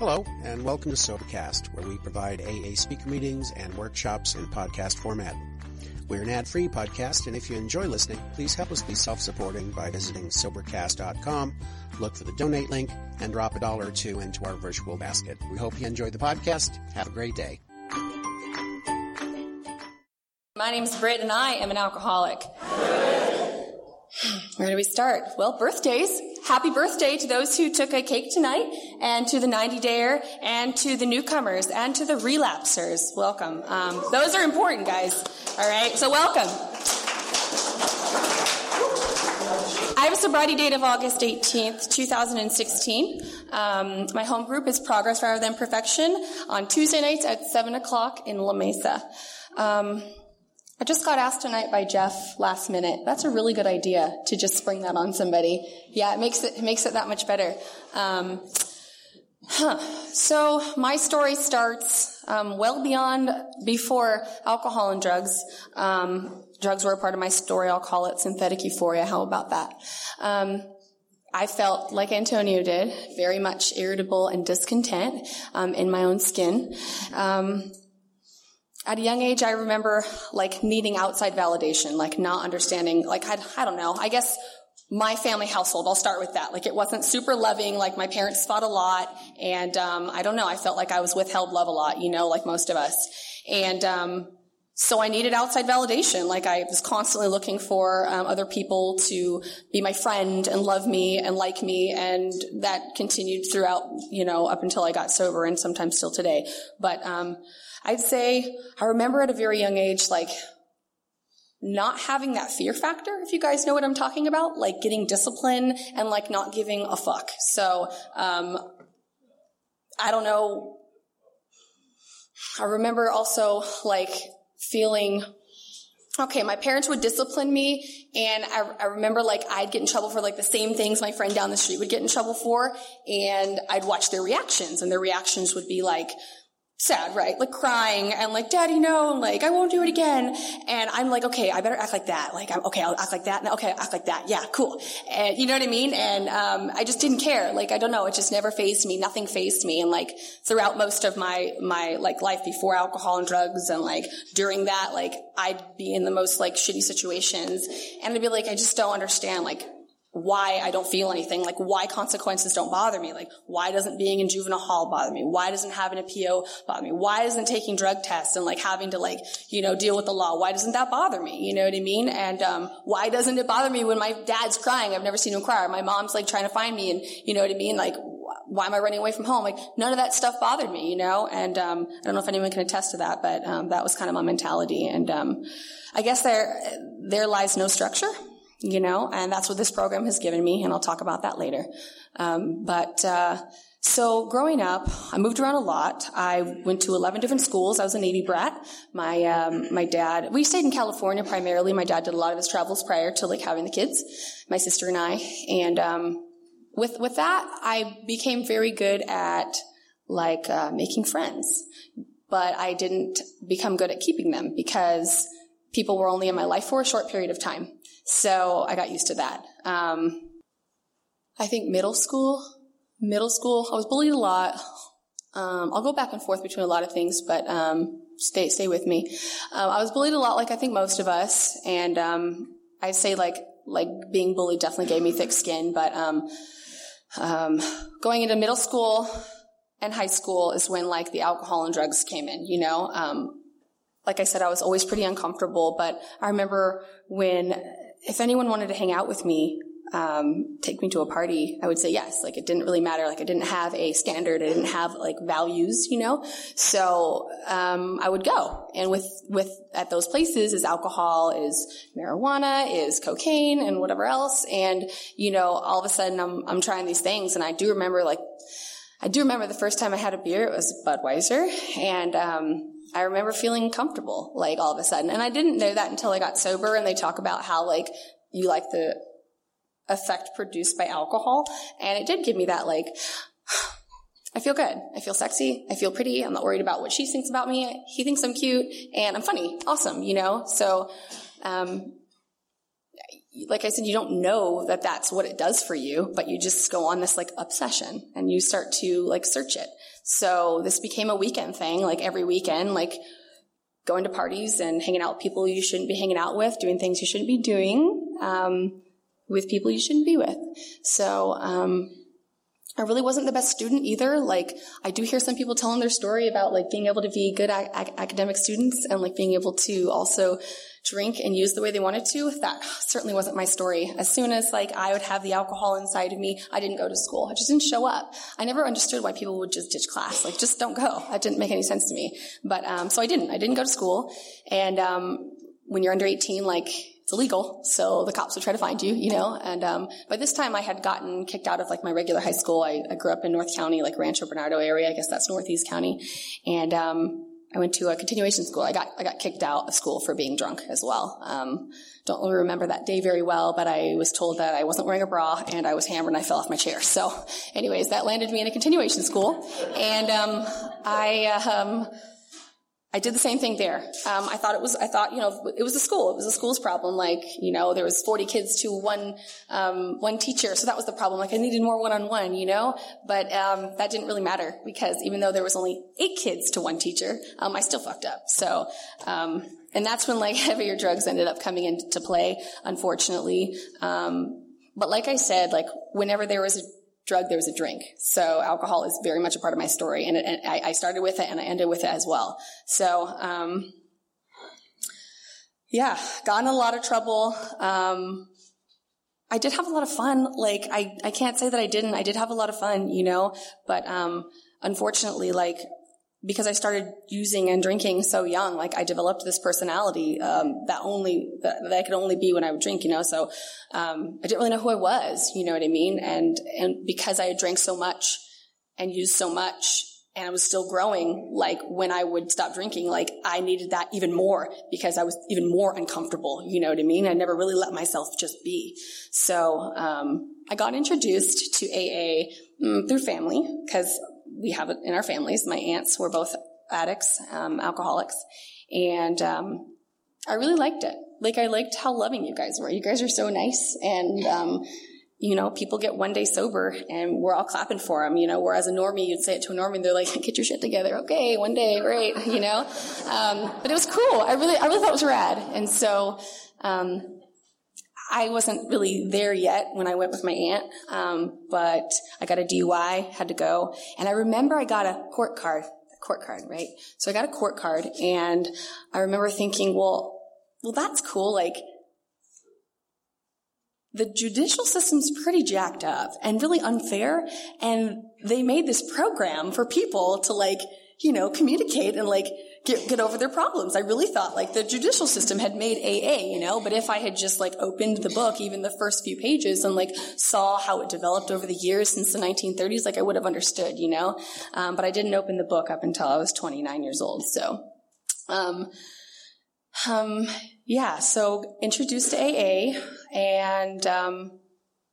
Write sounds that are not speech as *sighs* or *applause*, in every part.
Hello, and welcome to Sobercast, where we provide AA speaker meetings and workshops in podcast format. We're an ad-free podcast, and if you enjoy listening, please help us be self-supporting by visiting Sobercast.com, look for the donate link, and drop a dollar or two into our virtual basket. We hope you enjoy the podcast. Have a great day. My name is Britt, and I am an alcoholic. *sighs* Where do we start? Well, birthdays. Happy birthday to those who took a cake tonight, and to the 90 dayer, and to the newcomers, and to the relapsers. Welcome. Um, those are important, guys. All right, so welcome. I have a sobriety date of August 18th, 2016. Um, my home group is Progress Rather Than Perfection on Tuesday nights at 7 o'clock in La Mesa. Um, I just got asked tonight by Jeff last minute. That's a really good idea to just spring that on somebody. Yeah, it makes it, it makes it that much better. Um, huh. So my story starts um, well beyond before alcohol and drugs. Um, drugs were a part of my story. I'll call it synthetic euphoria. How about that? Um, I felt like Antonio did, very much irritable and discontent um, in my own skin. At a young age, I remember like needing outside validation, like not understanding, like I, I don't know, I guess my family household, I'll start with that. Like it wasn't super loving, like my parents fought a lot, and um, I don't know, I felt like I was withheld love a lot, you know, like most of us. And um, so I needed outside validation. Like I was constantly looking for um, other people to be my friend and love me and like me, and that continued throughout, you know, up until I got sober, and sometimes still today. But um, I'd say I remember at a very young age, like not having that fear factor, if you guys know what I'm talking about, like getting discipline and like not giving a fuck. So, um, I don't know. I remember also like feeling okay, my parents would discipline me, and I, I, remember like I'd get in trouble for like the same things my friend down the street would get in trouble for, and I'd watch their reactions, and their reactions would be like, sad, right? Like crying and like, daddy, no, like, I won't do it again. And I'm like, okay, I better act like that. Like, I'm, okay, I'll act like that. Okay, I'll act like that. Yeah, cool. And you know what I mean? And, um, I just didn't care. Like, I don't know. It just never fazed me. Nothing fazed me. And like, throughout most of my, my, like, life before alcohol and drugs and like, during that, like, I'd be in the most like shitty situations. And I'd be like, I just don't understand. Like, why I don't feel anything, like why consequences don't bother me, like why doesn't being in juvenile hall bother me, why doesn't having a PO bother me, why isn't taking drug tests and like having to like, you know, deal with the law, why doesn't that bother me, you know what I mean? And, um, why doesn't it bother me when my dad's crying, I've never seen him cry, or my mom's like trying to find me and, you know what I mean, like, why am I running away from home? Like, none of that stuff bothered me, you know? And, um, I don't know if anyone can attest to that, but, um, that was kind of my mentality. And, um, I guess there, there lies no structure you know, and that's what this program has given me, and I'll talk about that later. Um, but uh, so growing up, I moved around a lot. I went to 11 different schools. I was a Navy brat. My um, my dad, we stayed in California primarily. My dad did a lot of his travels prior to like having the kids, my sister and I, and um, with with that, I became very good at like uh, making friends, but I didn't become good at keeping them because people were only in my life for a short period of time. So I got used to that. Um, I think middle school, middle school, I was bullied a lot. Um, I'll go back and forth between a lot of things, but um, stay stay with me. Um, I was bullied a lot, like I think most of us, and um, I'd say like like being bullied definitely gave me thick skin. But um, um, going into middle school and high school is when like the alcohol and drugs came in. You know, like I said, I was always pretty uncomfortable, but I remember when if anyone wanted to hang out with me, um, take me to a party, I would say yes. Like it didn't really matter. Like I didn't have a standard. I didn't have like values, you know. So um, I would go, and with with at those places is alcohol, is marijuana, is cocaine, and whatever else. And you know, all of a sudden I'm I'm trying these things, and I do remember like I do remember the first time I had a beer. It was Budweiser, and um, I remember feeling comfortable, like all of a sudden. And I didn't know that until I got sober and they talk about how like you like the effect produced by alcohol. And it did give me that like, *sighs* I feel good. I feel sexy. I feel pretty. I'm not worried about what she thinks about me. He thinks I'm cute and I'm funny. Awesome, you know? So, um, like I said, you don't know that that's what it does for you, but you just go on this like obsession and you start to like search it. So this became a weekend thing, like every weekend, like going to parties and hanging out with people you shouldn't be hanging out with, doing things you shouldn't be doing, um, with people you shouldn't be with. So, um, I really wasn't the best student either. Like, I do hear some people telling their story about like being able to be good academic students and like being able to also drink and use the way they wanted to. That certainly wasn't my story. As soon as like I would have the alcohol inside of me, I didn't go to school. I just didn't show up. I never understood why people would just ditch class. Like, just don't go. That didn't make any sense to me. But, um, so I didn't. I didn't go to school. And, um, when you're under 18, like, it's illegal, so the cops would try to find you, you know. And um, by this time, I had gotten kicked out of like my regular high school. I, I grew up in North County, like Rancho Bernardo area. I guess that's Northeast County, and um, I went to a continuation school. I got I got kicked out of school for being drunk as well. Um, don't really remember that day very well, but I was told that I wasn't wearing a bra and I was hammered and I fell off my chair. So, anyways, that landed me in a continuation school, and um, I. Um, I did the same thing there. Um, I thought it was, I thought, you know, it was a school. It was a school's problem. Like, you know, there was 40 kids to one, um, one teacher. So that was the problem. Like, I needed more one-on-one, you know? But, um, that didn't really matter because even though there was only eight kids to one teacher, um, I still fucked up. So, um, and that's when like *laughs* heavier drugs ended up coming into play, unfortunately. Um, but like I said, like whenever there was a drug, there was a drink. So alcohol is very much a part of my story, and, it, and I, I, started with it and I ended with it as well. So, um, yeah, got in a lot of trouble. Um, I did have a lot of fun. Like I, I can't say that I didn't. I did have a lot of fun, you know. But um, unfortunately, like because I started using and drinking so young, like I developed this personality um, that only that, that, I could only be when I would drink, you know. So um, I didn't really know who I was, you know what I mean? And and because I had drank so much and used so much, and I was still growing, like when I would stop drinking, like I needed that even more because I was even more uncomfortable, you know what I mean? I never really let myself just be. So um, I got introduced to AA mm, through family because we have it in our families. My aunts were both addicts, um, alcoholics, and um, I really liked it. Like I liked how loving you guys were. You guys are so nice, and um, you know, people get one day sober, and we're all clapping for them. You know, whereas a normie, you'd say it to a normie, they're like, "Get your shit together, okay? One day, great." You know, um, but it was cool. I really, I really thought it was rad, and so. I wasn't really there yet when I went with my aunt, um, but I got a DUI, had to go, and I remember I got a court card, a court card, right? So I got a court card, and I remember thinking, well, well, that's cool. Like, the judicial system's pretty jacked up and really unfair, and they made this program for people to like, you know, communicate and like get, get over their problems. I really thought like the judicial system had made AA, you know, but if I had just like opened the book, even the first few pages and like saw how it developed over the years since the 1930s, like I would have understood, you know, um, but I didn't open the book up until I was 29 years old. So, um, um, yeah, so introduced to AA and, um,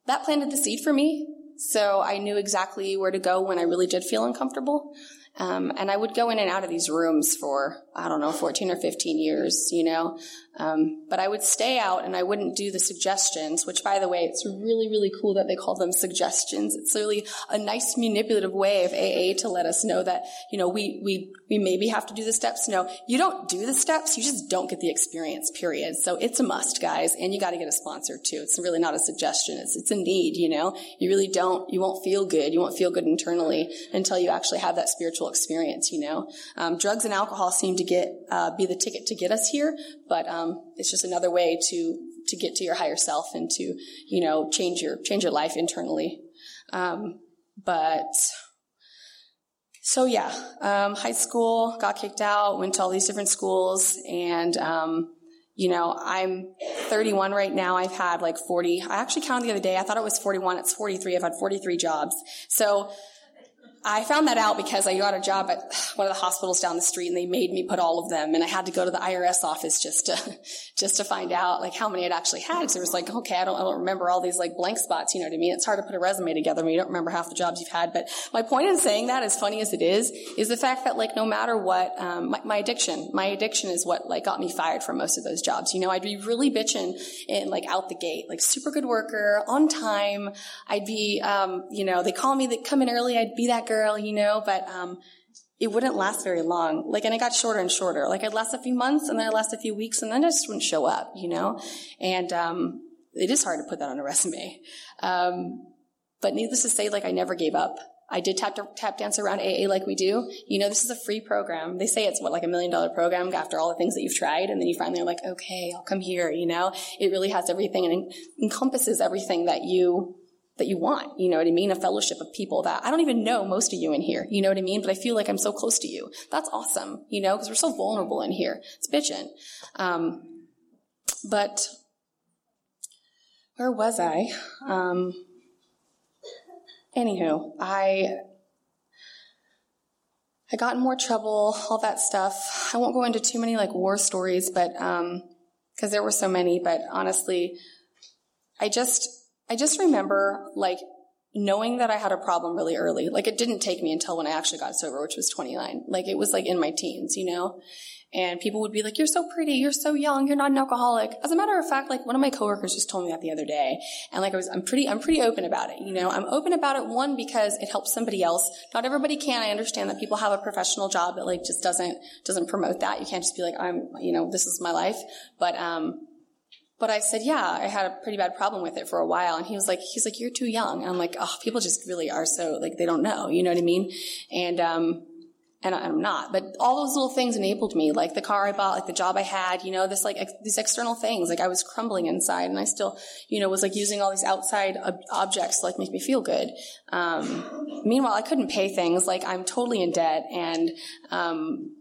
that planted the seed for me. So I knew exactly where to go when I really did feel uncomfortable. Um, and I would go in and out of these rooms for, I don't know, 14 or 15 years, you know. Um, but I would stay out and I wouldn't do the suggestions, which by the way, it's really, really cool that they call them suggestions. It's really a nice manipulative way of AA to let us know that, you know, we, we, we maybe have to do the steps. No, you don't do the steps. You just don't get the experience, period. So it's a must, guys. And you got to get a sponsor too. It's really not a suggestion. It's, it's a need, you know. You really don't, you won't feel good. You won't feel good internally until you actually have that spiritual experience, you know. Um, drugs and alcohol seem to get, uh, be the ticket to get us here, but, um, it's just another way to to get to your higher self and to you know change your change your life internally. Um, but so yeah, um, high school got kicked out, went to all these different schools, and um, you know I'm 31 right now. I've had like 40. I actually counted the other day. I thought it was 41. It's 43. I've had 43 jobs. So I found that out because I got a job at *sighs* one of the hospitals down the street and they made me put all of them and I had to go to the IRS office just to, *laughs* just to find out like how many I'd actually had. Cause it was like, okay, I don't, I don't remember all these like blank spots, you know what I mean? It's hard to put a resume together when you don't remember half the jobs you've had. But my point in saying that, as funny as it is, is the fact that like no matter what, um, my, my addiction, my addiction is what like got me fired from most of those jobs. You know, I'd be really bitching in like out the gate, like super good worker, on time. I'd be, um, you know, they call me, they come in early, I'd be that girl, you know, but um, it wouldn't last very long. Like, and it got shorter and shorter. Like, I'd last a few months, and then I'd last a few weeks, and then I just wouldn't show up, you know. And um, it is hard to put that on a *laughs* resume. Um, but needless to say, like, I never gave up. I did tap, tap dance around AA like we do. You know, this is a free program. They say it's what, like a million dollar program after all the things that you've tried. And then you finally are like, okay, I'll come here. You know, it really has everything and encompasses everything that you that you want. You know what I mean? A fellowship of people that I don't even know most of you in here. You know what I mean? But I feel like I'm so close to you. That's awesome. You know, because we're so vulnerable in here. It's bitching. Um, but where was I? Um, anywho, I I got in more trouble, all that stuff. I won't go into too many like war stories, but um, because there were so many. But honestly, I just I just remember like knowing that I had a problem really early. Like it didn't take me until when I actually got sober, which was 29. Like it was like in my teens, you know? And people would be like, you're so pretty, you're so young, you're not an alcoholic. As a matter of fact, like one of my coworkers just told me that the other day. And like I was, I'm pretty, I'm pretty open about it, you know? I'm open about it, one, because it helps somebody else. Not everybody can. I understand that people have a professional job that like just doesn't, doesn't promote that. You can't just be like, I'm, you know, this is my life. But, um, but I said, yeah, I had a pretty bad problem with it for a while. And he was like, he's like, you're too young. And I'm like, oh, people just really are so, like, they don't know. You know what I mean? And, um, and I'm not, but all those little things enabled me, like the car I bought, like the job I had, you know, this like ex- these external things. Like I was crumbling inside, and I still, you know, was like using all these outside ob- objects to like make me feel good. Um, meanwhile, I couldn't pay things. Like I'm totally in debt, and um,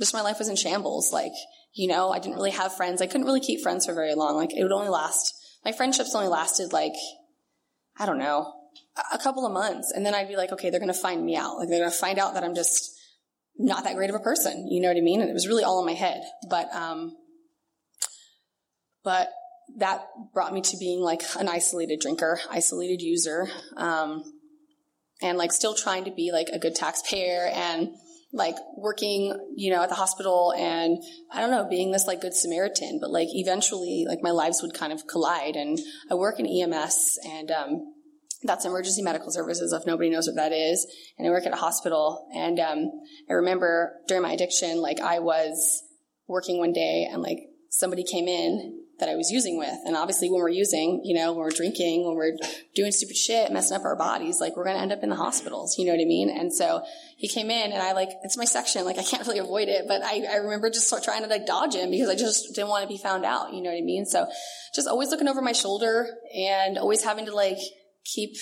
just my life was in shambles. Like you know, I didn't really have friends. I couldn't really keep friends for very long. Like it would only last, my friendships only lasted like, I don't know, a couple of months. And then I'd be like, okay, they're going to find me out. Like they're going to find out that I'm just not that great of a person. You know what I mean? And it was really all in my head. But, um, but that brought me to being like an isolated drinker, isolated user, um, and like still trying to be like a good taxpayer and like working, you know, at the hospital and I don't know, being this like good Samaritan, but like eventually like my lives would kind of collide and I work in EMS and, um, that's emergency medical services if nobody knows what that is. And I work at a hospital and, um, I remember during my addiction, like I was working one day and like somebody came in that I was using with. And obviously when we're using, you know, when we're drinking, when we're doing stupid shit, messing up our bodies, like we're going to end up in the hospitals, you know what I mean? And so he came in and I like, it's my section, like I can't *laughs* really avoid it, but I, I remember just trying to like dodge him because I just didn't want to be found out, you know what I mean? So just always looking over my shoulder and always having to like keep,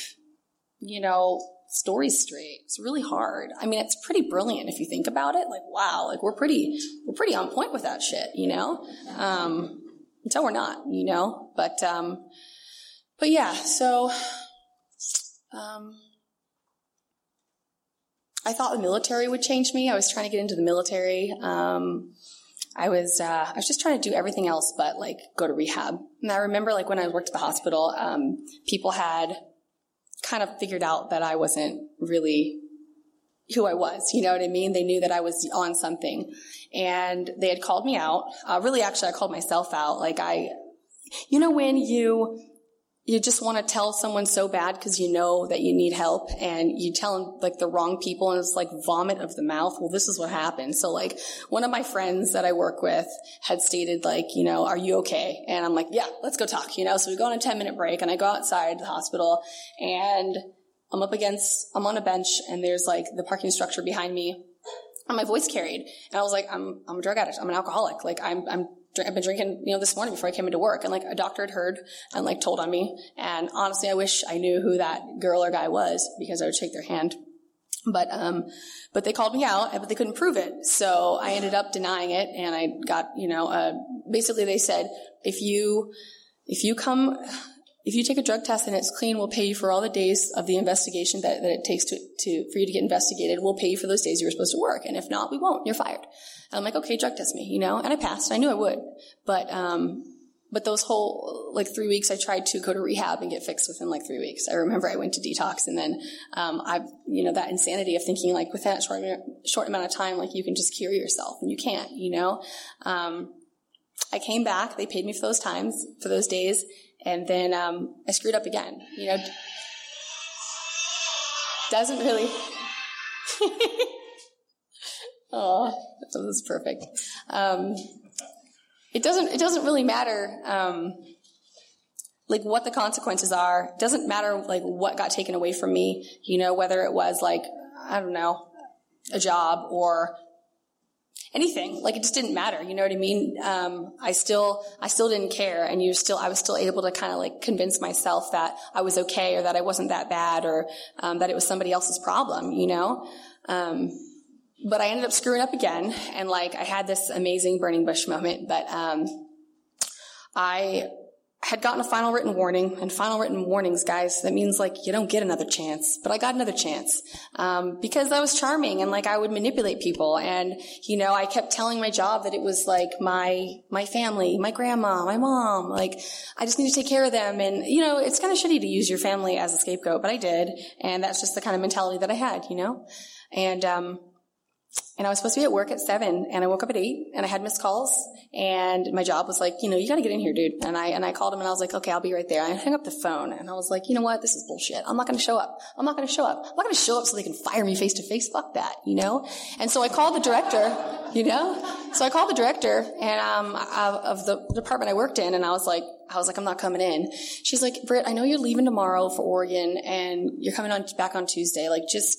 you know, stories straight. It's really hard. I mean, it's pretty brilliant if you think about it. Like, wow, like we're pretty, we're pretty on point with that shit, you know? Um, until we're not, you know. But um, but yeah, so um, I thought the military would change me. I was trying to get into the military. Um, I was uh, I was just trying to do everything else but like go to rehab. And I remember like when I worked at the hospital, um, people had kind of figured out that I wasn't really who I was. You know what I mean? They knew that I was on something and they had called me out. Uh, really, actually, I called myself out. Like I, you know, when you, you just want to tell someone so bad because you know that you need help and you tell them like the wrong people and it's like vomit of the mouth. Well, this is what happened. So like one of my friends that I work with had stated like, you know, are you okay? And I'm like, yeah, let's go talk, you know? So we go on a 10 minute break and I go outside the hospital and I'm up against, I'm on a bench and there's like the parking structure behind me and my voice carried. And I was like, I'm, I'm a drug addict. I'm an alcoholic. Like I'm, I'm, I've been drinking, you know, this morning before I came into work and like a doctor had heard and like told on me. And honestly, I wish I knew who that girl or guy was because I would shake their hand. But, um, but they called me out, but they couldn't prove it. So I ended up denying it and I got, you know, uh, basically they said, if you, if you come, if you take a drug test and it's clean, we'll pay you for all the days of the investigation that, that it takes to, to, for you to get investigated. We'll pay you for those days you were supposed to work. And if not, we won't. You're fired. I'm like, okay, drug test me, you know? And I passed. I knew I would. But, um, but those whole like three weeks, I tried to go to rehab and get fixed within like three weeks. I remember I went to detox, and then um, I, you know, that insanity of thinking like within that short short amount of time, like you can just cure yourself, and you can't, you know. Um, I came back. They paid me for those times, for those days, and then um, I screwed up again. You know, doesn't really. *laughs* oh, this is perfect. Um, it doesn't it doesn't really matter um, like what the consequences are. It doesn't matter like what got taken away from me. You know, whether it was like I don't know a job or anything. Like it just didn't matter. You know what I mean? Um, I still I still didn't care, and you still I was still able to kind of like convince myself that I was okay or that I wasn't that bad or um, that it was somebody else's problem. You know. Um, but I ended up screwing up again, and like I had this amazing burning bush moment. But um, I had gotten a final written warning, and final written warnings, guys, that means like you don't get another chance. But I got another chance um, because I was charming and like I would manipulate people, and you know I kept telling my job that it was like my my family, my grandma, my mom, like I just need to take care of them, and you know it's kind of shitty to use your family as a scapegoat, but I did, and that's just the kind of mentality that I had, you know, and. Um, and I was supposed to be at work at seven, and I woke up at eight, and I had missed calls, and my job was like, you know, you got to get in here, dude. And I and I called him, and I was like, okay, I'll be right there. I hung up the phone, and I was like, you know what, this is bullshit. I'm not going to show up. I'm not going to show up. I'm not going to show up so they can fire me face to face. Fuck that, you know. And so I called the director, you know. So I called the director and um, of the department I worked in, and I was like, I was like, I'm not coming in. She's like, Britt, I know you're leaving tomorrow for Oregon, and you're coming on back on Tuesday. Like, just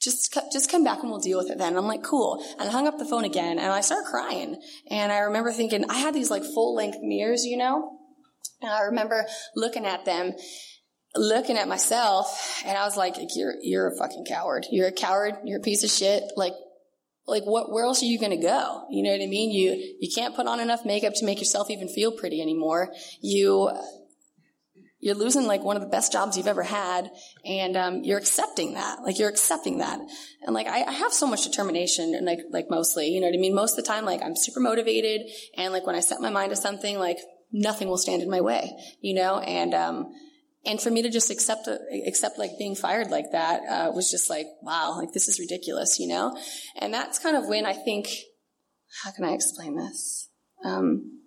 just just come back and we'll deal with it then. And I'm like, cool. And I hung up the phone again and I started crying. And I remember thinking, I had these like full length mirrors, you know? And I remember looking at them, looking at myself, and I was like, you're you're a fucking coward. You're a coward, you're a piece of shit. Like like what where else are you gonna go? You know what I mean? You you can't put on enough makeup to make yourself even feel pretty anymore. You you're losing like one of the best jobs you've ever had and um, you're accepting that. Like you're accepting that. And like I, I, have so much determination and like like mostly you know what i mean? Most of the time like i'm super motivated and like when i set my mind to something like nothing will stand in my way you know? And um and for me to just accept accept like being fired like that uh, was just like wow like this is ridiculous you know? And that's kind of when i think how can i explain this? Um,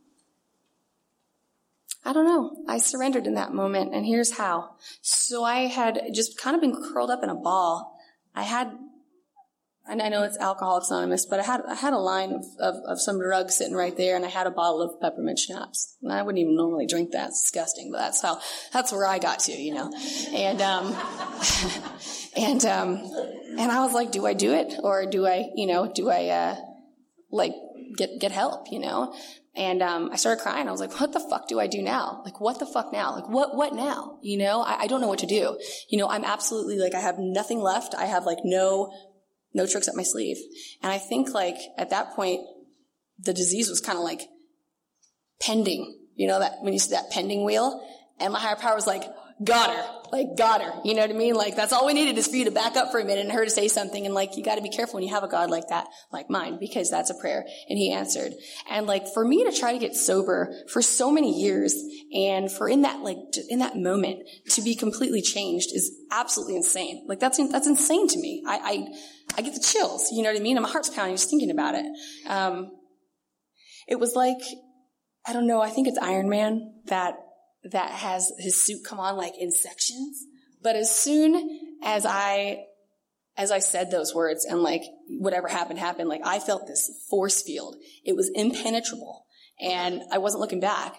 I don't know. I surrendered in that moment, and here's how. So I had just kind of been curled up in a ball. I had, and I know it's Alcoholics Anonymous, but I had I had a line of, of, of some drugs sitting right there, and I had a bottle of peppermint schnapps. And I wouldn't even normally drink that; it's disgusting. But that's how that's where I got to, you know. And um, *laughs* and um, and I was like, do I do it, or do I, you know, do I uh, like get get help, you know? And um, I started crying. I was like, "What the fuck do I do now? Like, what the fuck now? Like, what what now? You know, I, I don't know what to do. You know, I'm absolutely like, I have nothing left. I have like no no tricks up my sleeve. And I think like at that point, the disease was kind of like pending. You know that when you see that pending wheel, and my higher power was like, got her. Like, got her. You know what I mean? Like, that's all we needed is for you to back up for a minute and her to say something. And like, you got to be careful when you have a God like that, like mine, because that's a prayer. And he answered. And like, for me to try to get sober for so many years and for in that, like, in that moment to be completely changed is absolutely insane. Like, that's, that's insane to me. I, I, I get the chills. You know what I mean? And my heart's pounding just thinking about it. Um, it was like, I don't know, I think it's Iron Man that that has his suit come on like in sections. But as soon as I, as I said those words and like whatever happened happened, like I felt this force field. It was impenetrable and I wasn't looking back.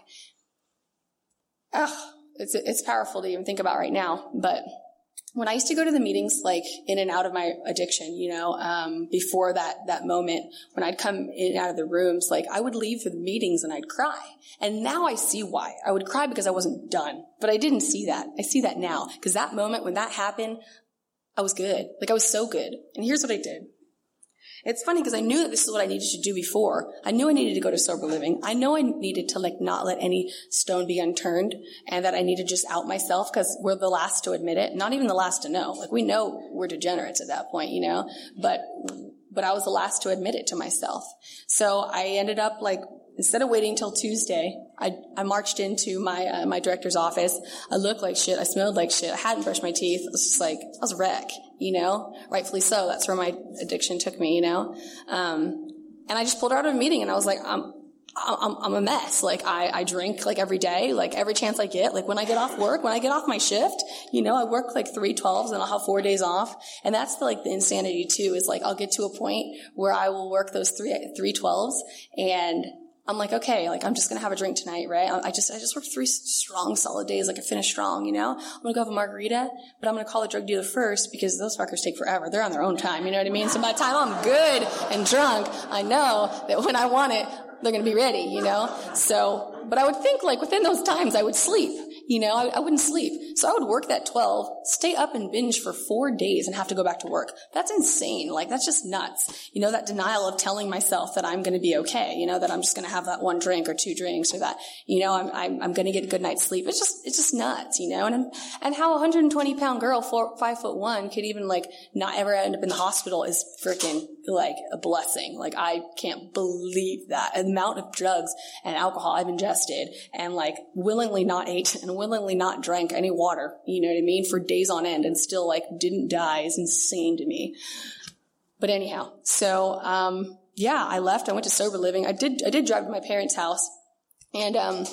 Ugh, it's, it's powerful to even think about right now, but when I used to go to the meetings, like in and out of my addiction, you know, um, before that that moment, when I'd come in and out of the rooms, like I would leave for the meetings and I'd cry. And now I see why. I would cry because I wasn't done, but I didn't see that. I see that now because that moment when that happened, I was good. Like I was so good. And here's what I did. It's funny because I knew that this is what I needed to do before. I knew I needed to go to sober living. I know I needed to like not let any stone be unturned and that I needed to just out myself because we're the last to admit it, not even the last to know. Like we know we're degenerates at that point, you know, but, but I was the last to admit it to myself. So I ended up like instead of waiting until Tuesday, I, I marched into my uh, my director's office. I looked like shit. I smelled like shit. I hadn't brushed my teeth. It was just like I was a wreck, you know. Rightfully so. That's where my addiction took me, you know. Um, and I just pulled out of a meeting, and I was like, I'm. I'm, I'm a mess. Like I, I drink like every day, like every chance I get. Like when I get off work, when I get off my shift, you know, I work like three twelves and I'll have four days off. And that's the, like the insanity too, is like I'll get to a point where I will work those three, three twelves and I'm like, okay, like I'm just gonna have a drink tonight, right? I just, I just worked three strong, solid days, like I finished strong, you know? I'm gonna go have a margarita, but I'm gonna call the drug dealer first because those fuckers take forever. They're on their own time, you know what I mean? So by the time I'm good and drunk, I know that when I want it, they're gonna be ready, you know? So, but I would think like within those times I would sleep. You know, I, I, wouldn't sleep. So I would work that 12, stay up and binge for four days and have to go back to work. That's insane. Like, that's just nuts. You know, that denial of telling myself that I'm going to be okay. You know, that I'm just going to have that one drink or two drinks or that, you know, I'm, I'm, I'm going to get a good night's sleep. It's just, it's just nuts, you know, and, and how a 120 pound girl, four, five foot one could even like not ever end up in the hospital is freaking like a blessing. Like, I can't believe that amount of drugs and alcohol I've ingested and like willingly not ate *laughs* willingly not drank any water, you know what I mean, for days on end and still like didn't die is insane to me. But anyhow, so, um, yeah, I left. I went to sober living. I did, I did drive to my parents' house and, um,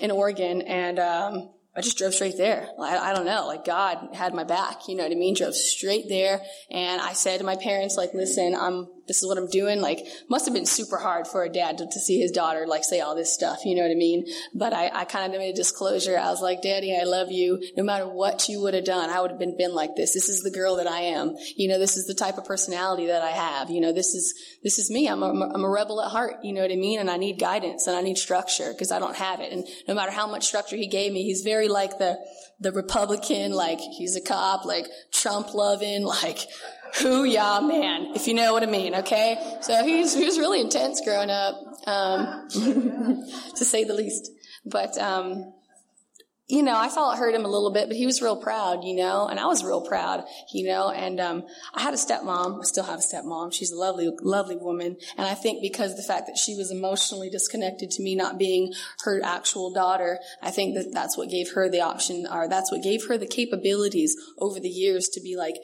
in Oregon and, um, I just drove straight there. I, I, don't know, like God had my back, you know what I mean? Drove straight there. And I said to my parents, like, listen, I'm this is what I'm doing. Like, must have been super hard for a dad to, to see his daughter, like, say all this stuff. You know what I mean? But I, I kind of made a disclosure. I was like, Daddy, I love you. No matter what you would have done, I would have been, been like this. This is the girl that I am. You know, this is the type of personality that I have. You know, this is, this is me. I'm a, I'm a rebel at heart. You know what I mean? And I need guidance and I need structure because I don't have it. And no matter how much structure he gave me, he's very like the, the Republican, like he's a cop, like Trump loving, *laughs* like who ya man, if you know what I mean, okay? So he's, he was really intense growing up, um, *laughs* to say the least. But, um, you know, I thought it hurt him a little bit, but he was real proud, you know, and I was real proud, you know, and, um, I had a stepmom. I still have a stepmom. She's a lovely, lovely woman. And I think because the fact that she was emotionally disconnected to me not being her actual daughter, I think that that's what gave her the option, or that's what gave her the capabilities over the years to be like,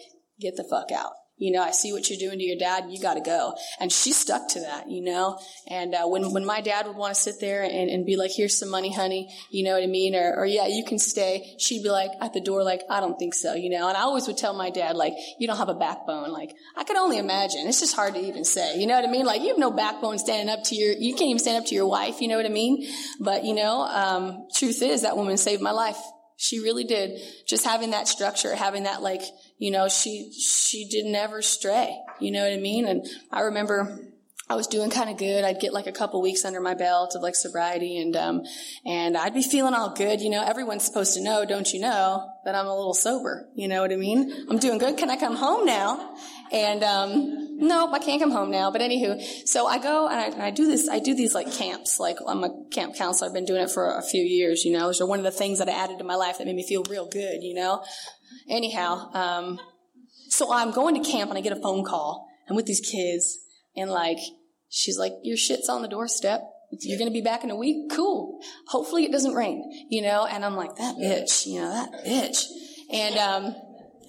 get the fuck out. You know, I see what you're doing to your dad. You got to go. And she stuck to that, you know. And uh, when when my dad would want to sit there and, and be like, "Here's some money, honey," you know what I mean, or, or yeah, you can stay. She'd be like at the door, like, "I don't think so," you know. And I always would tell my dad, like, "You don't have a backbone." Like, I could only imagine. It's just hard to even say. You know what I mean? Like, you have no backbone standing up to your. You can't even stand up to your wife. You know what I mean? But you know, um, truth is that woman saved my life. She really did. Just having that structure, having that like you know, she, she did never stray. You know what I mean? And I remember I was doing kind of good. I'd get like a couple weeks under my belt of like sobriety and, um, and I'd be feeling all good. You know, everyone's supposed to know, don't you know, that I'm a little sober. You know what I mean? I'm doing good. Can I come home now? And, um, nope, I can't come home now. But anywho, so I go and I, and I do this, I do these like camps. Like I'm a camp counselor. I've been doing it for a few years, you know. Those are one of the things that I added to my life that made me feel real good, you know. Anyhow, um, so I'm going to camp and I get a phone call. I'm with these kids and like, she's like, your shit's on the doorstep. You're going to be back in a week? Cool. Hopefully it doesn't rain, you know? And I'm like, that bitch, you know, that bitch. And, um,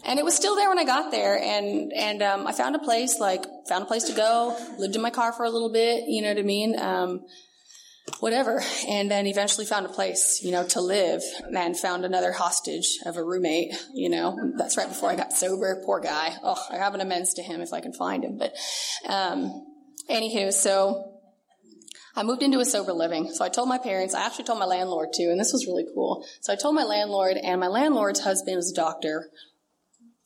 and it was still there when I got there, and and um, I found a place, like found a place to go. Lived in my car for a little bit, you know what I mean. Um, whatever. And then eventually found a place, you know, to live and found another hostage of a roommate, you know. That's right before I got sober. Poor guy. Oh, I have an amends to him if I can find him. But, um, anywho, so I moved into a sober living. So I told my parents, I actually told my landlord too, and this was really cool. So I told my landlord, and my landlord's husband was a doctor.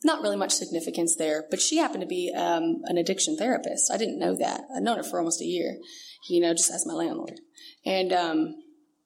Not really much significance there, but she happened to be um, an addiction therapist. I didn't know that. I'd known her for almost a year, you know, just as my landlord. And, um,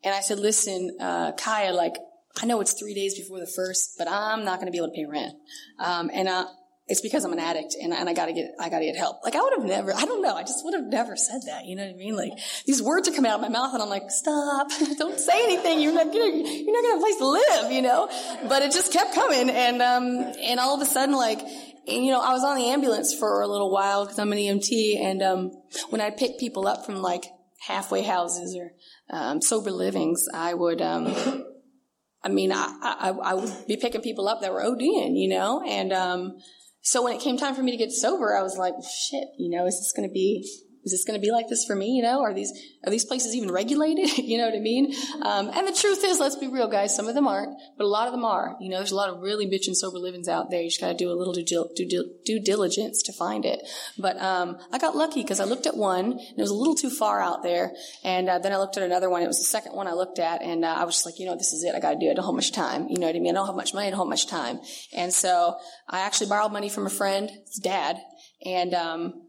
and I said, listen, uh, Kaya, like, I know it's three days before the first, but I'm not going to be able to pay rent. Um, and, uh, it's because I'm an addict and, and I gotta get, I gotta get help. Like I would have never, I don't know, I just would have never said that. You know what I mean? Like these words are coming out of my mouth and I'm like, stop, *laughs* don't say anything. You're not gonna, you're not gonna have a place to live, you know? But it just kept coming and, um, and all of a sudden like, and, you know, I was on the ambulance for a little while because I'm an EMT and, um, when I pick people up from like halfway houses or, um, sober livings, I would, um, I mean, I, I, I would be picking people up that were ODing, you know, and, um, so when it came time for me to get sober, I was like, shit, you know, is this going to be is this going to be like this for me? You know, are these are these places even regulated? *laughs* you know what I mean? Um, and the truth is, let's be real, guys. Some of them aren't, but a lot of them are. You know, there's a lot of really bitchin' sober livings out there. You just got to do a little due, due, due, diligence to find it. But um, I got lucky because I looked at one, and it was a little too far out there, and uh, then I looked at another one. It was the second one I looked at, and uh, I was just like, you know, this is it. I got to do it. I don't have much time. You know what I mean? I don't have much money. I don't have much time. And so I actually borrowed money from a friend, his dad, and um,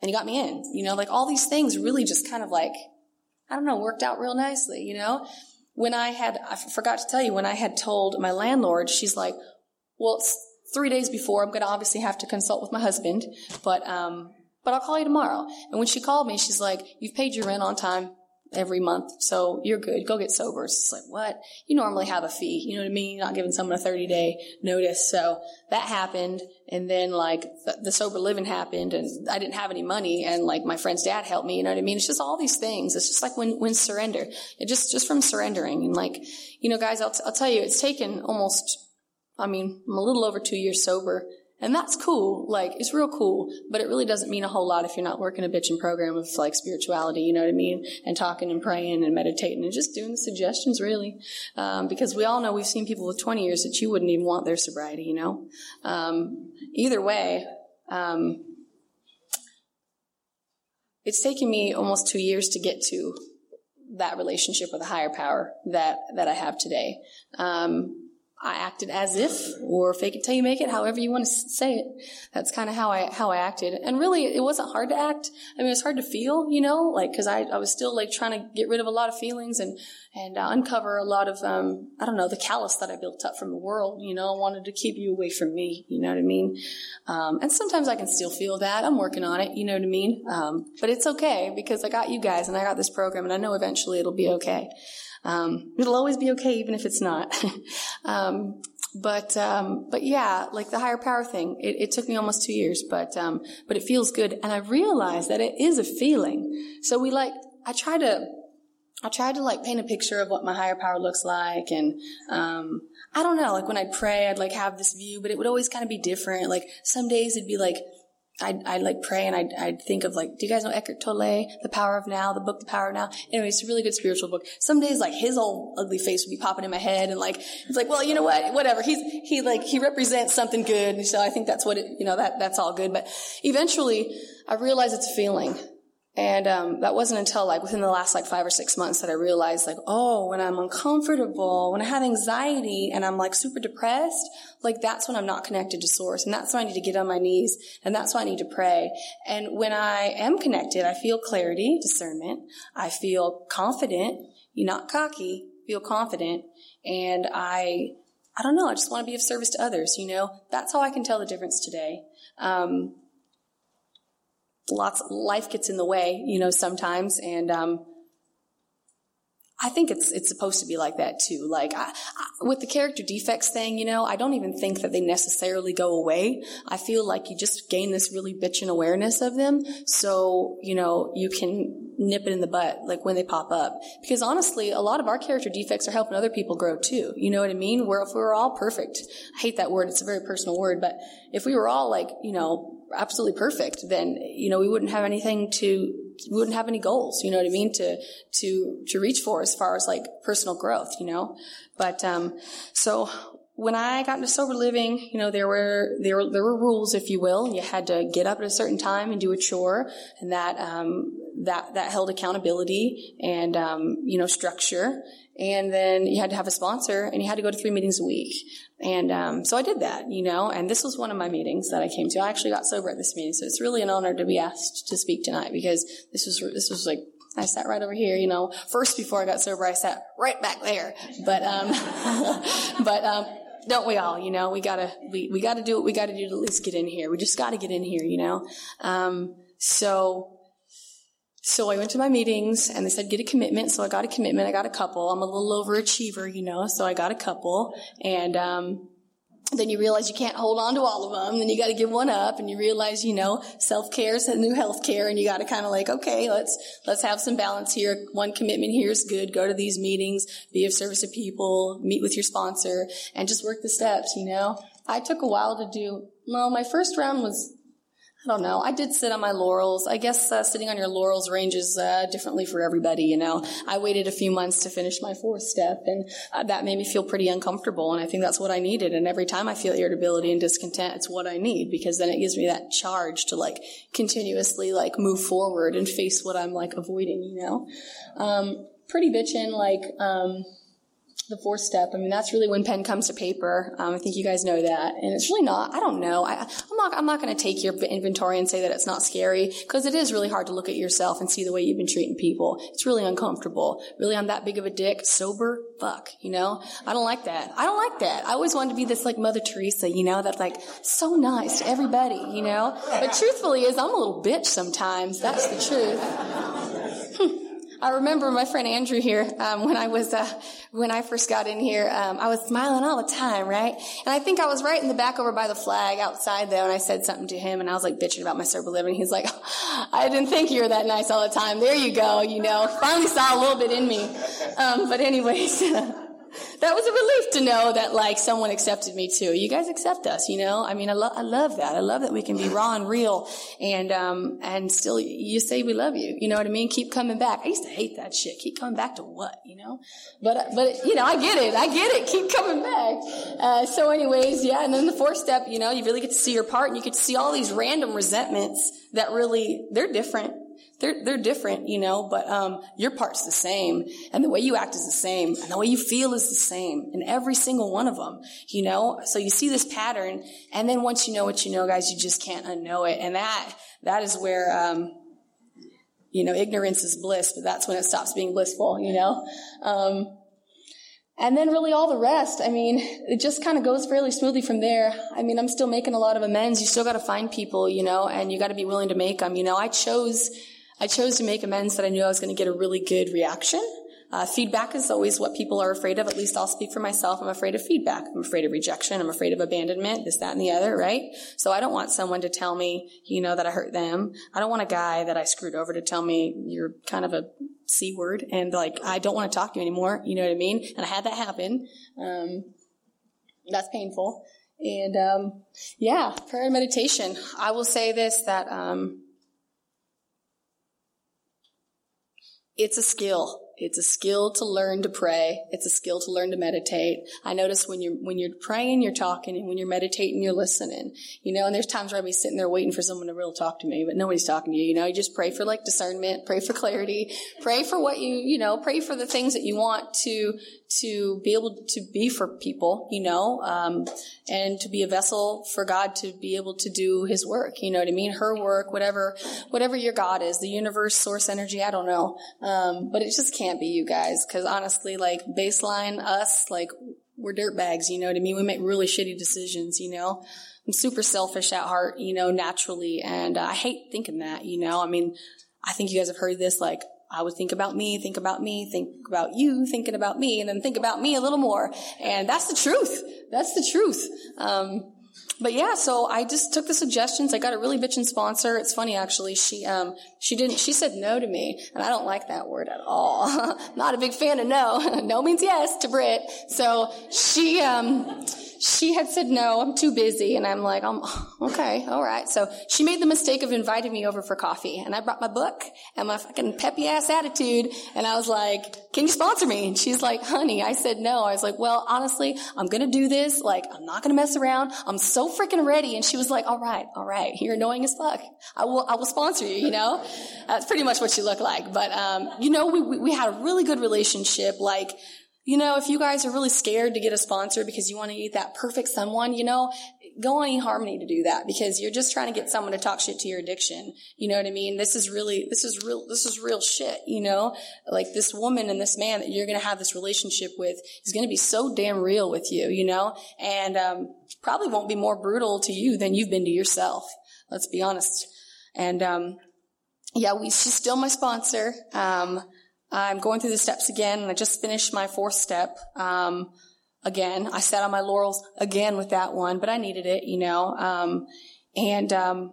and he got me in. You know, like all these things really just kind of like, I don't know, worked out real nicely, you know? When I had, I forgot to tell you, when I had told my landlord, she's like, well, it's three days before, I'm going to obviously have to consult with my husband, but, um, but I'll call you tomorrow. And when she called me, she's like, you've paid your rent on time every month, so you're good. Go get sober. It's like, what? You normally have a fee. You know what I mean? You're not giving someone a 30 day notice. So that happened. And then like the, sober living happened and I didn't have any money and like my friend's dad helped me. You know what I mean? It's just all these things. It's just like when, when surrender, it just, just from surrendering and like, you know, guys, I'll, t- I'll tell you, it's taken almost, I mean, I'm a little over two years sober and that's cool. Like, it's real cool, but it really doesn't mean a whole lot if you're not working a bitchin' program of like spirituality, you know what I mean? And talking and praying and meditating and just doing the suggestions really. Um, because we all know we've seen people with 20 years that you wouldn't even want their sobriety, you know? Um, either way, um, it's taken me almost two years to get to that relationship with a higher power that, that I have today. Um, I acted as if, or fake it till you make it, however you want to say it. That's kind of how I, how I acted. And really, it wasn't hard to act. I mean, it was hard to feel, you know, like, cause I, I was still like trying to get rid of a lot of feelings and, and uh, uncover a lot of, um, I don't know, the callous that I built up from the world, you know, I wanted to keep you away from me, you know what I mean? Um, and sometimes I can still feel that. I'm working on it, you know what I mean? Um, but it's okay because I got you guys and I got this program and I know eventually it'll be okay. Um, it'll always be okay, even if it's not. *laughs* um, but um, but yeah, like the higher power thing, it, it took me almost two years, but um, but it feels good, and I realized that it is a feeling. So we like, I try to. I tried to like paint a picture of what my higher power looks like and um, I don't know, like when I'd pray, I'd like have this view, but it would always kind of be different. Like some days it'd be like I'd, I'd like pray and I'd, I'd think of like, do you guys know Eckhart Tolle, The Power of Now, the book The Power of Now? Anyway, it's a really good spiritual book. Some days like his old ugly face would be popping in my head and like, it's like, well, you know what, whatever. He's, he like, he represents something good. And so I think that's what it, you know, that, that's all good. But eventually I realize it's a feeling. And um, that wasn't until like within the last like five or six months that I realized like, oh, when I'm uncomfortable, when I have anxiety and I'm like super depressed, like that's when I'm not connected to source. And that's when I need to get on my knees and that's why I need to pray. And when I am connected, I feel clarity, discernment. I feel confident, you're not cocky, feel confident. And I, I don't know, I just want to be of service to others, you know? That's how I can tell the difference today. Um, lots life gets in the way, you know, sometimes, and um, I think it's it's supposed to be like that too. Like I, I, with the character defects thing, you know, I don't even think that they necessarily go away. I feel like you just gain this really bitchin' awareness of them, so you know you can nip it in the butt like when they pop up. Because honestly, a lot of our character defects are helping other people grow too. You know what I mean? Where if we were all perfect, I hate that word. It's a very personal word, but if we were all like you know absolutely perfect, then, you know, we wouldn't have anything to, we wouldn't have any goals, you know what I mean, to, to, to reach for as far as like personal growth, you know? But, um, so when I got into sober living, you know, there were, there were, there were rules, if you will. You had to get up at a certain time and do a chore and that, um, that, that held accountability and, um, you know, structure. And then you had to have a sponsor and you had to go to three meetings a week. And um, so I did that, you know, and this was one of my meetings that I came to. I actually got sober at this meeting, so it's really an honor to be asked to speak tonight because this was this was like I sat right over here, you know. First, before I got sober, I sat right back there. But um, *laughs* but um, Don't we all? You know, we gotta we, we gotta do what we gotta do to at least get in here. We just gotta get in here. You know. Um, so so I went to my meetings and they said get a commitment. So I got a commitment. I got a couple. I'm a little overachiever, you know, so I got a couple. And um, then you realize you can't hold on to all of them. Then you got to give one up, and you realize, you know, self care is a new health care, and you got to kind of like, okay, let's let's have some balance here. One commitment here is good. Go to these meetings, be of service to people, meet with your sponsor, and just work the steps. You know, I took a while to do. Well, my first round was don't know. I did sit on my laurels. I guess uh, sitting on your laurels ranges uh, differently for everybody. You know, I waited a few months to finish my fourth step, and uh, that made me feel pretty uncomfortable. And I think that's what I needed. And every time I feel irritability and discontent, it's what I need because then it gives me that charge to like continuously like move forward and face what I'm like avoiding. You know, um, pretty bitchin' like. Um, the fourth step. I mean, that's really when pen comes to paper. Um, I think you guys know that, and it's really not. I don't know. I, am not. I'm not going to take your inventory and say that it's not scary because it is really hard to look at yourself and see the way you've been treating people. It's really uncomfortable. Really, I'm that big of a dick. Sober, fuck. You know, I don't like that. I don't like that. I always wanted to be this like Mother Teresa. You know, that's like so nice to everybody. You know, but truthfully, is I'm a little bitch sometimes. That's the truth. I remember my friend Andrew here um, when I was uh, when I first got in here. Um, I was smiling all the time, right? And I think I was right in the back over by the flag outside though, and I said something to him, and I was like bitching about my sober living. He's like, "I didn't think you were that nice all the time." There you go. You know, finally saw a little bit in me. Um, but anyways. *laughs* that was a relief to know that like someone accepted me too. You guys accept us, you know. I mean, I, lo- I love that. I love that we can be raw and real, and um, and still you say we love you. You know what I mean? Keep coming back. I used to hate that shit. Keep coming back to what? You know? But but you know, I get it. I get it. Keep coming back. Uh, so, anyways, yeah. And then the fourth step, you know, you really get to see your part, and you get to see all these random resentments that really they're different they're, they're different, you know, but, um, your part's the same and the way you act is the same and the way you feel is the same in every single one of them, you know? So you see this pattern and then once you know what you know, guys, you just can't unknow it. And that, that is where, um, you know, ignorance is bliss, but that's when it stops being blissful, you know? Um, and then really all the rest, I mean, it just kind of goes fairly smoothly from there. I mean, I'm still making a lot of amends. You still got to find people, you know, and you got to be willing to make them. You know, I chose I chose to make amends that I knew I was going to get a really good reaction. Uh, feedback is always what people are afraid of. At least I'll speak for myself. I'm afraid of feedback. I'm afraid of rejection. I'm afraid of abandonment, this, that, and the other, right? So I don't want someone to tell me, you know, that I hurt them. I don't want a guy that I screwed over to tell me you're kind of a C word and like, I don't want to talk to you anymore. You know what I mean? And I had that happen. Um, that's painful. And, um, yeah, prayer and meditation. I will say this, that, um, It's a skill. It's a skill to learn to pray. It's a skill to learn to meditate. I notice when you're, when you're praying, you're talking, and when you're meditating, you're listening. You know, and there's times where I'd be sitting there waiting for someone to really talk to me, but nobody's talking to you. You know, you just pray for like discernment, pray for clarity, pray for what you, you know, pray for the things that you want to, to be able to be for people, you know, um, and to be a vessel for God to be able to do His work. You know what I mean? Her work, whatever, whatever your God is, the universe, source, energy. I don't know, um, but it just can't be you guys because honestly, like baseline us, like we're dirt bags. You know what I mean? We make really shitty decisions. You know. I'm super selfish at heart, you know, naturally, and uh, I hate thinking that, you know. I mean, I think you guys have heard this, like, I would think about me, think about me, think about you, thinking about me, and then think about me a little more. And that's the truth. That's the truth. Um, but yeah, so I just took the suggestions. I got a really bitchin' sponsor. It's funny actually. She um she didn't she said no to me, and I don't like that word at all. *laughs* Not a big fan of no. *laughs* no means yes to Brit. So she um she had said, no, I'm too busy. And I'm like, um, *laughs* okay, all right. So she made the mistake of inviting me over for coffee. And I brought my book and my fucking peppy ass attitude. And I was like, can you sponsor me? And she's like, honey, I said no. I was like, well, honestly, I'm to do this. Like, I'm not to mess around. I'm so freaking ready. And she was like, all right, all right. You're annoying as fuck. I will, I will sponsor you, you know? That's pretty much what she looked like. But, um, you know, we, we, we had a really good relationship. Like, you know, if you guys are really scared to get a sponsor because you want to eat that perfect someone, you know, go on eHarmony to do that because you're just trying to get someone to talk shit to your addiction. You know what I mean? This is really, this is real, this is real shit, you know? Like this woman and this man that you're going to have this relationship with is going to be so damn real with you, you know? And, um, probably won't be more brutal to you than you've been to yourself. Let's be honest. And, um, yeah, we, she's still my sponsor. Um, I'm going through the steps again and I just finished my fourth step. Um, again. I sat on my laurels again with that one, but I needed it, you know. Um, and um,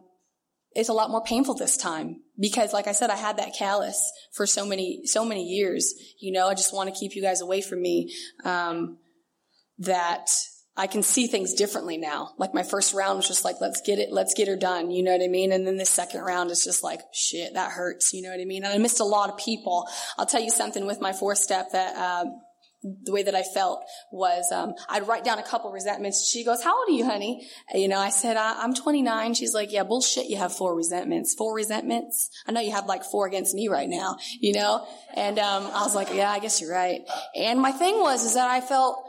it's a lot more painful this time because, like I said, I had that callus for so many so many years. You know, I just want to keep you guys away from me. Um, that I can see things differently now. Like my first round was just like, let's get it, let's get her done. You know what I mean? And then the second round is just like, shit, that hurts. You know what I mean? And I missed a lot of people. I'll tell you something with my four step that, uh, the way that I felt was um, I'd write down a couple resentments. She goes, "How old are you, honey?" You know, I said, I- am 29." She's like, "Yeah, bullshit. You have four resentments. Four resentments. I know you have like four against me right now. You know." And um, I was like, "Yeah, I guess you're right." And my thing was is that I felt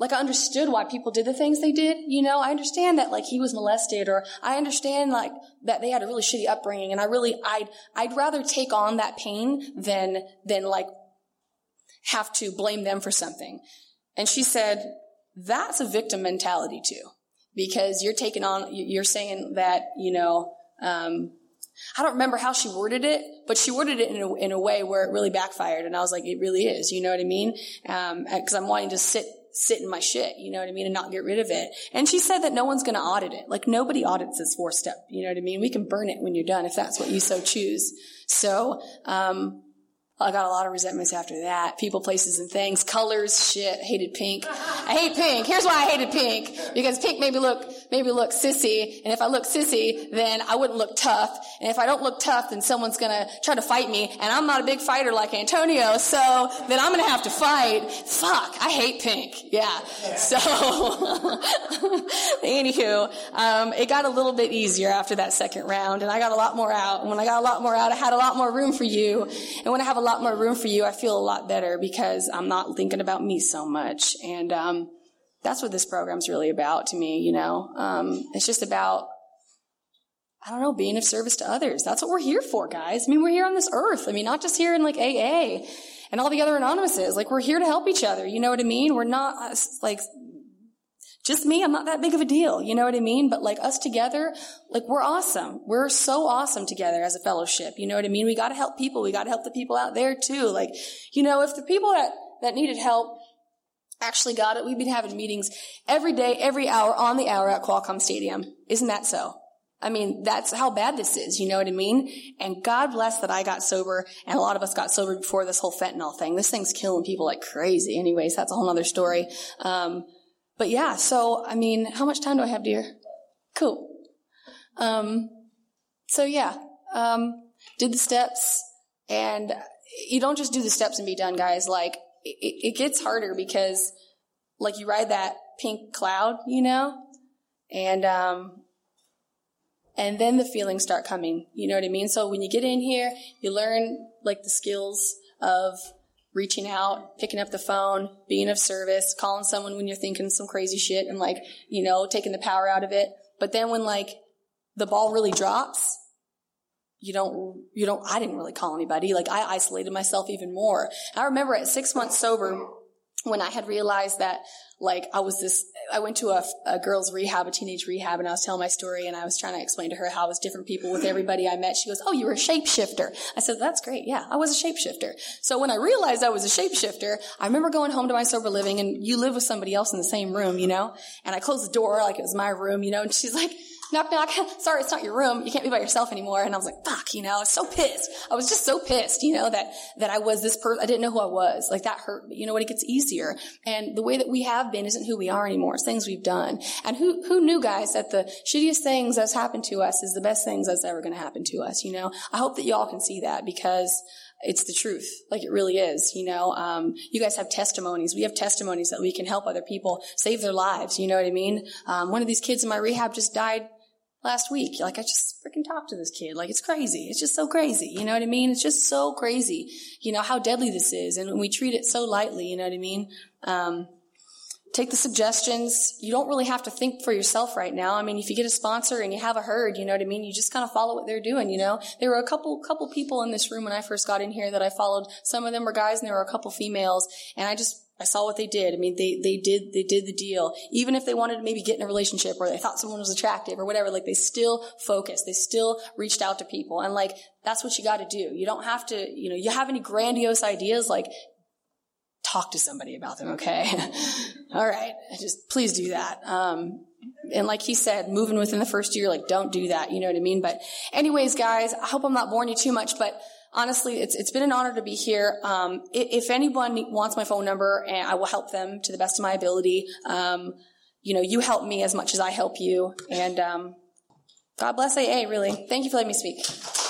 like I understood why people did the things they did. You know, I understand that like he was molested, or I understand like that they had a really shitty upbringing, and I really I'd I'd rather take on that pain than than like have to blame them for something. And she said, that's a victim mentality too, because you're taking on, you're saying that, you know, um, I don't remember how she worded it, but she worded it in a, in a way where it really backfired. And I was like, it really is. You know what I mean? Um, cause I'm wanting to sit, sit in my shit, you know what I mean, and not get rid of it. And she said that no one's going to audit it. Like nobody audits this four step, you know what I mean? We can burn it when you're done if that's what you so choose. So, um, I got a lot of resentments after that. People, places, and things. Colors, shit. Hated pink. I hate pink. Here's why I hated pink. Because pink made me look, made me look sissy. And if I look sissy, then I wouldn't look tough. And if I don't look tough, then someone's gonna try to fight me. And I'm not a big fighter like Antonio, so then I'm gonna have to fight. Fuck. I hate pink. Yeah. So, *laughs* anywho, um, it got a little bit easier after that second round. And I got a lot more out. And when I got a lot more out, I had a lot more room for you. And when I have a lot lot more room for you, I feel a lot better because I'm not thinking about me so much. And um, that's what this program's really about to me, you know. Um, it's just about, I don't know, being of service to others. That's what we're here for, guys. I mean, we're here on this earth. I mean, not just here in like AA and all the other anonymouses. Like, we're here to help each other. You know what I mean? We're not uh, like just me, I'm not that big of a deal. You know what I mean? But like us together, like we're awesome. We're so awesome together as a fellowship. You know what I mean? We got to help people. We got to help the people out there too. Like, you know, if the people that, that needed help actually got it, we'd be having meetings every day, every hour on the hour at Qualcomm Stadium. Isn't that so? I mean, that's how bad this is, you know what I mean? And God bless that I got sober and a lot of us got sober before this whole fentanyl thing. This thing's killing people like crazy. Anyways, that's a whole other story. Um, but yeah, so I mean, how much time do I have, dear? Cool. Um, so yeah, um, did the steps, and you don't just do the steps and be done, guys. Like it, it gets harder because, like, you ride that pink cloud, you know, and um, and then the feelings start coming. You know what I mean? So when you get in here, you learn like the skills of reaching out, picking up the phone, being of service, calling someone when you're thinking some crazy shit and like, you know, taking the power out of it. But then when like the ball really drops, you don't, you don't, I didn't really call anybody. Like I isolated myself even more. I remember at six months sober, when I had realized that like I was this, I went to a, a, girls rehab, a teenage rehab, and I was telling my story, and I was trying to explain to her how I was different people with everybody I met. She goes, "Oh, you were a shapeshifter." I said, "That's great. Yeah, I was a shapeshifter." So when I realized I was a shapeshifter, I remember going home to my sober living, and you live with somebody else in the same room, you know, and I closed the door like it was my room, you know, and she's like knock, knock. *laughs* Sorry, it's not your room. You can't be by yourself anymore. And I was like, fuck, you know, I was so pissed. I was just so pissed, you know, that, that I was this person. I didn't know who I was. Like that hurt me. You know what? It gets easier. And the way that we have been isn't who we are anymore. It's things we've done. And who, who knew, guys, that the shittiest things that's happened to us is the best things that's ever going to happen to us, you know? I hope that y'all can see that because it's the truth. Like it really is, you know. Um, you guys have testimonies. We have testimonies that we can help other people save their lives. You know what I mean? Um, one of these kids in my rehab just died last week. Like I just freaking talked to this kid. Like it's crazy. It's just so crazy. You know what I mean? It's just so crazy. You know how deadly this is, and we treat it so lightly. You know what I mean? Um, take the suggestions. You don't really have to think for yourself right now. I mean, if you get a sponsor and you have a herd, you know what I mean? You just kind of follow what they're doing, you know? There were a couple, couple people in this room when I first got in here that I followed. Some of them were guys and there were a couple females and I just, I saw what they did. I mean, they, they did, they did the deal. Even if they wanted to maybe get in a relationship or they thought someone was attractive or whatever, like they still focused. They still reached out to people. And like, that's what you got to do. You don't have to, you know, you have any grandiose ideas, like talk to somebody about them, okay? *laughs* All right. Just please do that. Um, and like he said, moving within the first year, like don't do that. You know what I mean? But anyways, guys, I hope I'm not boring you too much, but honestly, it's, it's been an honor to be here. Um, if anyone wants my phone number and I will help them to the best of my ability, um, you know, you help me as much as I help you. And, um, God bless AA, really. Thank you for letting me speak.